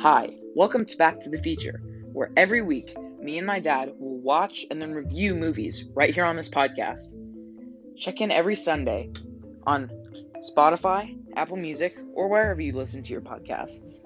Hi, welcome to Back to the feature where every week me and my dad will watch and then review movies right here on this podcast. Check in every Sunday on Spotify, Apple Music, or wherever you listen to your podcasts.